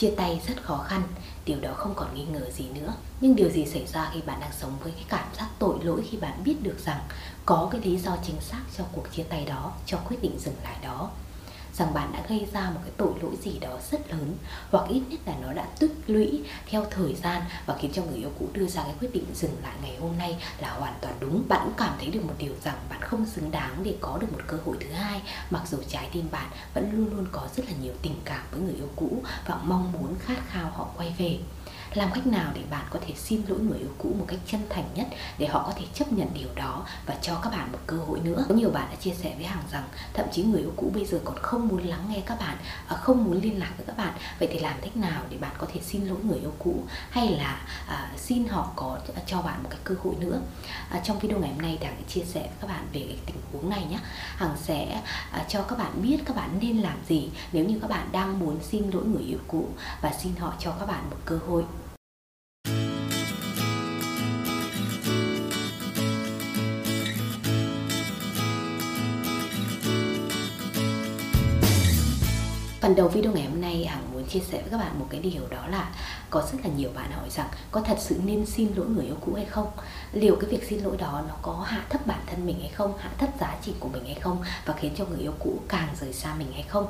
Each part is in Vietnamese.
chia tay rất khó khăn, điều đó không còn nghi ngờ gì nữa. Nhưng điều gì xảy ra khi bạn đang sống với cái cảm giác tội lỗi khi bạn biết được rằng có cái lý do chính xác cho cuộc chia tay đó, cho quyết định dừng lại đó? Rằng bạn đã gây ra một cái tội lỗi gì đó rất lớn, hoặc ít nhất là nó đã tích lũy theo thời gian và khiến cho người yêu cũ đưa ra cái quyết định dừng lại ngày hôm nay là hoàn toàn đúng. Bạn cũng cảm thấy được một điều rằng bạn không xứng đáng để có được một cơ hội thứ hai, mặc dù trái tim bạn vẫn luôn luôn có rất là nhiều tình cảm với người yêu cũ và mong muốn khát khao họ quay về làm cách nào để bạn có thể xin lỗi người yêu cũ một cách chân thành nhất để họ có thể chấp nhận điều đó và cho các bạn một cơ hội nữa? Có nhiều bạn đã chia sẻ với hàng rằng thậm chí người yêu cũ bây giờ còn không muốn lắng nghe các bạn à, không muốn liên lạc với các bạn. Vậy thì làm cách nào để bạn có thể xin lỗi người yêu cũ hay là à, xin họ có à, cho bạn một cái cơ hội nữa? À, trong video ngày hôm nay hằng chia sẻ với các bạn về cái tình huống này nhé hằng sẽ à, cho các bạn biết các bạn nên làm gì nếu như các bạn đang muốn xin lỗi người yêu cũ và xin họ cho các bạn một cơ hội. Phần đầu video ngày hôm nay Hằng muốn chia sẻ với các bạn một cái điều đó là có rất là nhiều bạn hỏi rằng có thật sự nên xin lỗi người yêu cũ hay không? Liệu cái việc xin lỗi đó nó có hạ thấp bản thân mình hay không? Hạ thấp giá trị của mình hay không? Và khiến cho người yêu cũ càng rời xa mình hay không?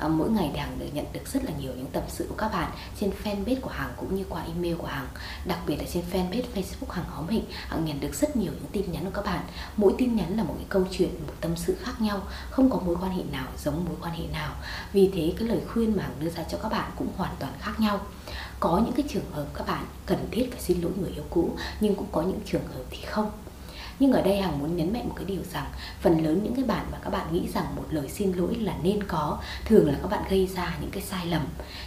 À, mỗi ngày thì hằng được nhận được rất là nhiều những tâm sự của các bạn trên fanpage của hằng cũng như qua email của hằng. Đặc biệt là trên fanpage facebook hằng hóm hình, hằng nhận được rất nhiều những tin nhắn của các bạn. Mỗi tin nhắn là một cái câu chuyện, một tâm sự khác nhau, không có mối quan hệ nào giống mối quan hệ nào. Vì thế cái lời khuyên mà hằng đưa ra cho các bạn cũng hoàn toàn khác nhau. Có những cái trường hợp các bạn cần thiết phải xin lỗi người yêu cũ, nhưng cũng có những trường hợp thì không nhưng ở đây hằng muốn nhấn mạnh một cái điều rằng, phần lớn những cái bạn mà các bạn nghĩ rằng một lời xin lỗi là nên có, thường là các bạn gây ra những cái sai lầm.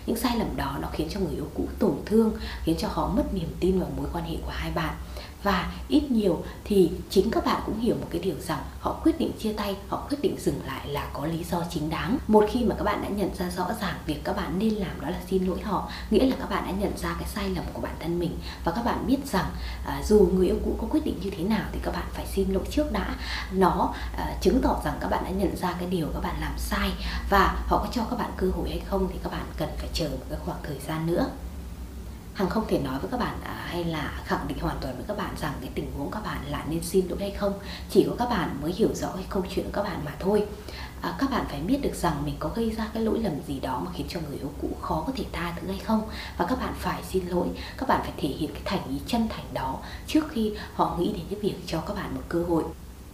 Những sai lầm đó nó khiến cho người yêu cũ tổn thương, khiến cho họ mất niềm tin vào mối quan hệ của hai bạn và ít nhiều thì chính các bạn cũng hiểu một cái điều rằng họ quyết định chia tay họ quyết định dừng lại là có lý do chính đáng một khi mà các bạn đã nhận ra rõ ràng việc các bạn nên làm đó là xin lỗi họ nghĩa là các bạn đã nhận ra cái sai lầm của bản thân mình và các bạn biết rằng à, dù người yêu cũ có quyết định như thế nào thì các bạn phải xin lỗi trước đã nó à, chứng tỏ rằng các bạn đã nhận ra cái điều các bạn làm sai và họ có cho các bạn cơ hội hay không thì các bạn cần phải chờ một cái khoảng thời gian nữa Hằng không thể nói với các bạn à, hay là khẳng định hoàn toàn với các bạn rằng cái tình huống các bạn là nên xin lỗi hay không. Chỉ có các bạn mới hiểu rõ cái câu chuyện của các bạn mà thôi. À, Các bạn phải biết được rằng mình có gây ra cái lỗi lầm gì đó mà khiến cho người yêu cũ khó có thể tha thứ hay không. Và các bạn phải xin lỗi, các bạn phải thể hiện cái thành ý chân thành đó Trước khi họ nghĩ đến cái việc cho các bạn một cơ hội.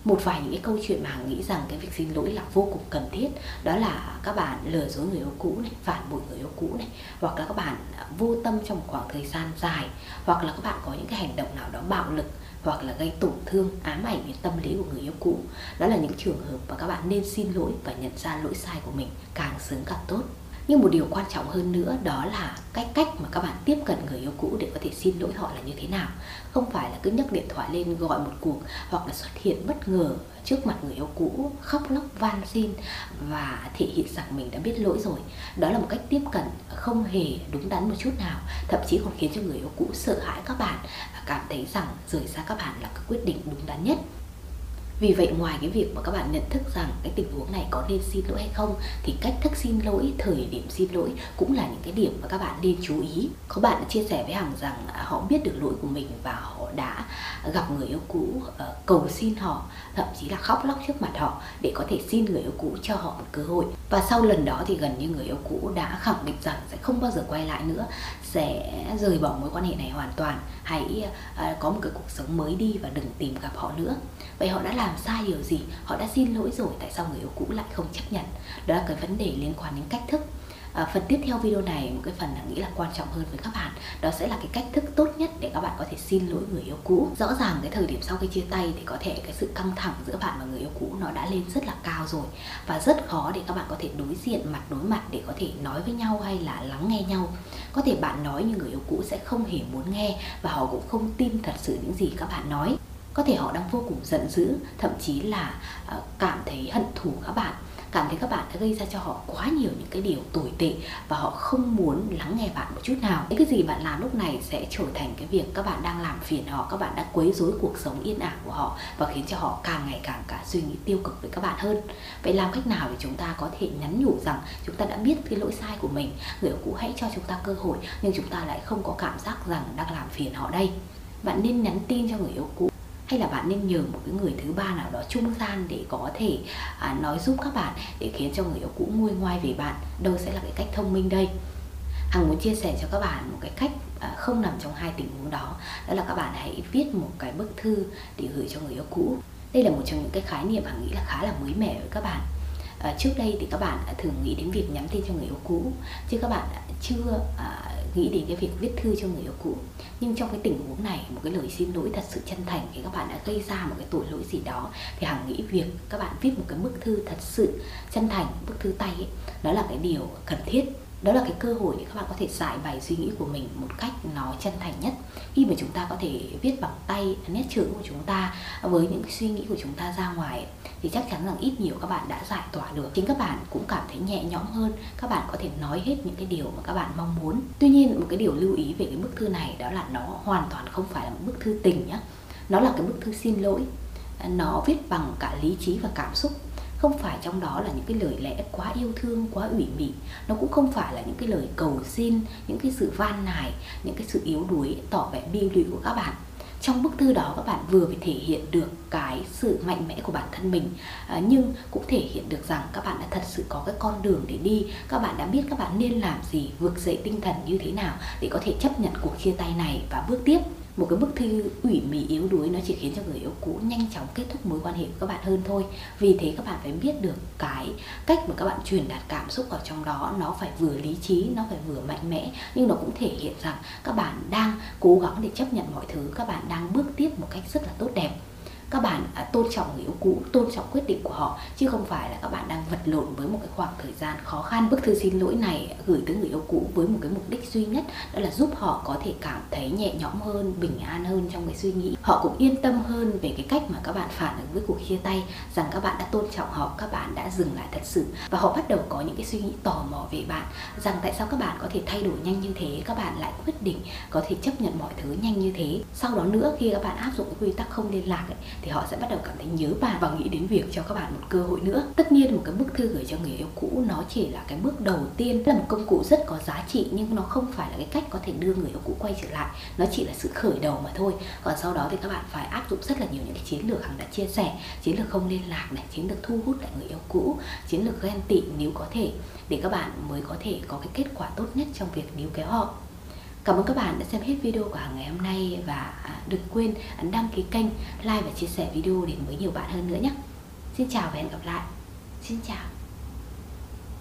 Một vài những cái câu chuyện mà hằng nghĩ rằng cái việc xin lỗi là vô cùng cần thiết. Đó là các bạn lừa dối người yêu cũ này phản bội người yêu cũ này hoặc là các bạn vô tâm trong một khoảng thời gian dài, hoặc là các bạn có những cái hành động nào đó bạo lực, hoặc là gây tổn thương, ám ảnh đến tâm lý của người yêu cũ. Đó là những trường hợp mà các bạn nên xin lỗi và nhận ra lỗi sai của mình càng sớm càng tốt nhưng một điều quan trọng hơn nữa đó là cách cách mà các bạn tiếp cận người yêu cũ để có thể xin lỗi họ là như thế nào. Không phải là cứ nhấc điện thoại lên gọi một cuộc hoặc là xuất hiện bất ngờ trước mặt người yêu cũ khóc lóc van xin và thể hiện rằng mình đã biết lỗi rồi. Đó là một cách tiếp cận không hề đúng đắn một chút nào, thậm chí còn khiến cho người yêu cũ sợ hãi các bạn và cảm thấy rằng rời xa các bạn là cái quyết định đúng đắn nhất vì vậy ngoài cái việc mà các bạn nhận thức rằng cái tình huống này có nên xin lỗi hay không thì cách thức xin lỗi, thời điểm xin lỗi cũng là những cái điểm mà các bạn nên chú ý. Có bạn đã chia sẻ với Hằng rằng à, họ biết được lỗi của mình và họ đã gặp người yêu cũ ờ, cầu xin họ, thậm chí là khóc lóc trước mặt họ để có thể xin người yêu cũ cho họ một cơ hội. Và sau lần đó thì gần như người yêu cũ đã khẳng định rằng sẽ không bao giờ quay lại nữa, sẽ rời bỏ mối quan hệ này hoàn toàn, hãy ờ, có một cái cuộc sống mới đi và đừng tìm gặp họ nữa. Vậy họ đã làm sai điều gì? Họ đã xin lỗi rồi tại sao người yêu cũ lại không chấp nhận? Đó là cái vấn đề liên quan đến cách thức à, phần tiếp theo video này một cái phần là nghĩ là quan trọng hơn với các bạn đó sẽ là cái cách thức tốt nhất để các bạn có thể xin lỗi người yêu cũ. Rõ ràng cái thời điểm sau khi chia tay thì có thể cái sự căng thẳng giữa bạn và người yêu cũ nó đã lên rất là cao rồi. Và rất khó để các bạn có thể đối diện mặt đối mặt để có thể nói với nhau hay là lắng nghe nhau. Có thể bạn nói nhưng người yêu cũ sẽ không hề muốn nghe và họ cũng không tin thật sự những gì các bạn nói. Có thể họ đang vô cùng giận dữ thậm chí là ờ, cảm thấy hận thù các bạn cảm thấy các bạn đã gây ra cho họ quá nhiều những cái điều tồi tệ và họ không muốn lắng nghe bạn một chút nào. Những cái gì bạn làm lúc này sẽ trở thành cái việc các bạn đang làm phiền họ, các bạn đã quấy rối cuộc sống yên ả của họ và khiến cho họ càng ngày càng cả suy nghĩ tiêu cực với các bạn hơn. Vậy làm cách nào để chúng ta có thể nhắn nhủ rằng chúng ta đã biết cái lỗi sai của mình, người yêu cũ hãy cho chúng ta cơ hội nhưng chúng ta lại không có cảm giác rằng đang làm phiền họ đây. Bạn nên nhắn tin cho người yêu cũ hay là bạn nên nhờ một cái người thứ ba nào đó trung gian để có thể à, nói giúp các bạn để khiến cho người yêu cũ nguôi ngoai về bạn? Đâu sẽ là cái cách thông minh đây? Hằng muốn chia sẻ cho các bạn một cái cách à, không nằm trong hai tình huống đó. Đó là các bạn hãy viết một cái bức thư để gửi cho người yêu cũ. Đây là một trong những cái khái niệm hằng nghĩ là khá là mới mẻ với các bạn. À, trước đây thì các bạn đã thường nghĩ đến việc nhắn tin cho người yêu cũ chứ các bạn chưa à, nghĩ đến cái việc viết thư cho người yêu cũ. Nhưng trong cái tình huống này một cái lời xin lỗi thật sự chân thành thì các bạn đã gây ra một cái tội lỗi gì đó thì hằng nghĩ việc các bạn viết một cái bức thư thật sự chân thành bức thư tay ấy, đó là cái điều cần thiết đó là cái cơ hội để các bạn có thể giải bày suy nghĩ của mình một cách nó chân thành nhất. Khi mà chúng ta có thể viết bằng tay, nét chữ của chúng ta, với những cái suy nghĩ của chúng ta ra ngoài, thì chắc chắn rằng ít nhiều các bạn đã giải tỏa được. Chính các bạn cũng cảm thấy nhẹ nhõm hơn, các bạn có thể nói hết những cái điều mà các bạn mong muốn. Tuy nhiên, một cái điều lưu ý về cái bức thư này đó là nó hoàn toàn không phải là một bức thư tình nhé nó là cái bức thư xin lỗi. Nó viết bằng cả lý trí và cảm xúc không phải trong đó là những cái lời lẽ quá yêu thương quá ủy mị. Nó cũng không phải là những cái lời cầu xin những cái sự van nài những cái sự yếu đuối tỏ vẻ bi lụy của các bạn. Trong bức thư đó các bạn vừa phải thể hiện được cái sự mạnh mẽ của bản thân mình. À, nhưng cũng thể hiện được rằng các bạn đã thật sự có cái con đường để đi. Các bạn đã biết các bạn nên làm gì vực dậy tinh thần như thế nào để có thể chấp nhận cuộc chia tay này và bước tiếp một cái bức thư ủy mị yếu đuối nó chỉ khiến cho người yêu cũ nhanh chóng kết thúc mối quan hệ của các bạn hơn thôi. Vì thế các bạn phải biết được cái cách mà các bạn truyền đạt cảm xúc vào trong đó. Nó phải vừa lý trí, nó phải vừa mạnh mẽ. Nhưng nó cũng thể hiện rằng các bạn đang cố gắng để chấp nhận mọi thứ. Các bạn đang bước tiếp một cách rất là tốt đẹp các bạn à, tôn trọng người yêu cũ tôn trọng quyết định của họ chứ không phải là các bạn đang vật lộn với một cái khoảng thời gian khó khăn. Bức thư xin lỗi này gửi tới người yêu cũ với một cái mục đích duy nhất đó là giúp họ có thể cảm thấy nhẹ nhõm hơn bình an hơn trong cái suy nghĩ. Họ cũng yên tâm hơn về cái cách mà các bạn phản ứng với cuộc chia tay rằng các bạn đã tôn trọng họ các bạn đã dừng lại thật sự. Và họ bắt đầu có những cái suy nghĩ tò mò về bạn rằng tại sao các bạn có thể thay đổi nhanh như thế các bạn lại quyết định có thể chấp nhận mọi thứ nhanh như thế. Sau đó nữa khi các bạn áp dụng cái quy tắc không liên lạc ấy, thì họ sẽ bắt đầu cảm thấy nhớ bạn và nghĩ đến việc cho các bạn một cơ hội nữa. Tất nhiên một cái bức thư gửi cho người yêu cũ nó chỉ là cái bước đầu tiên, là một công cụ rất có giá trị nhưng nó không phải là cái cách có thể đưa người yêu cũ quay trở lại. Nó chỉ là sự khởi đầu mà thôi. Còn sau đó thì các bạn phải áp dụng rất là nhiều những cái chiến lược, hằng đã chia sẻ, chiến lược không liên lạc này, chiến lược thu hút lại người yêu cũ, chiến lược ghen tị nếu có thể, để các bạn mới có thể có cái kết quả tốt nhất trong việc níu kéo họ. Cảm ơn các bạn đã xem hết video của ngày hôm nay và à, đừng quên ấn đăng ký kênh, like và chia sẻ video đến với nhiều bạn hơn nữa nhé. Xin chào và hẹn gặp lại. Xin chào.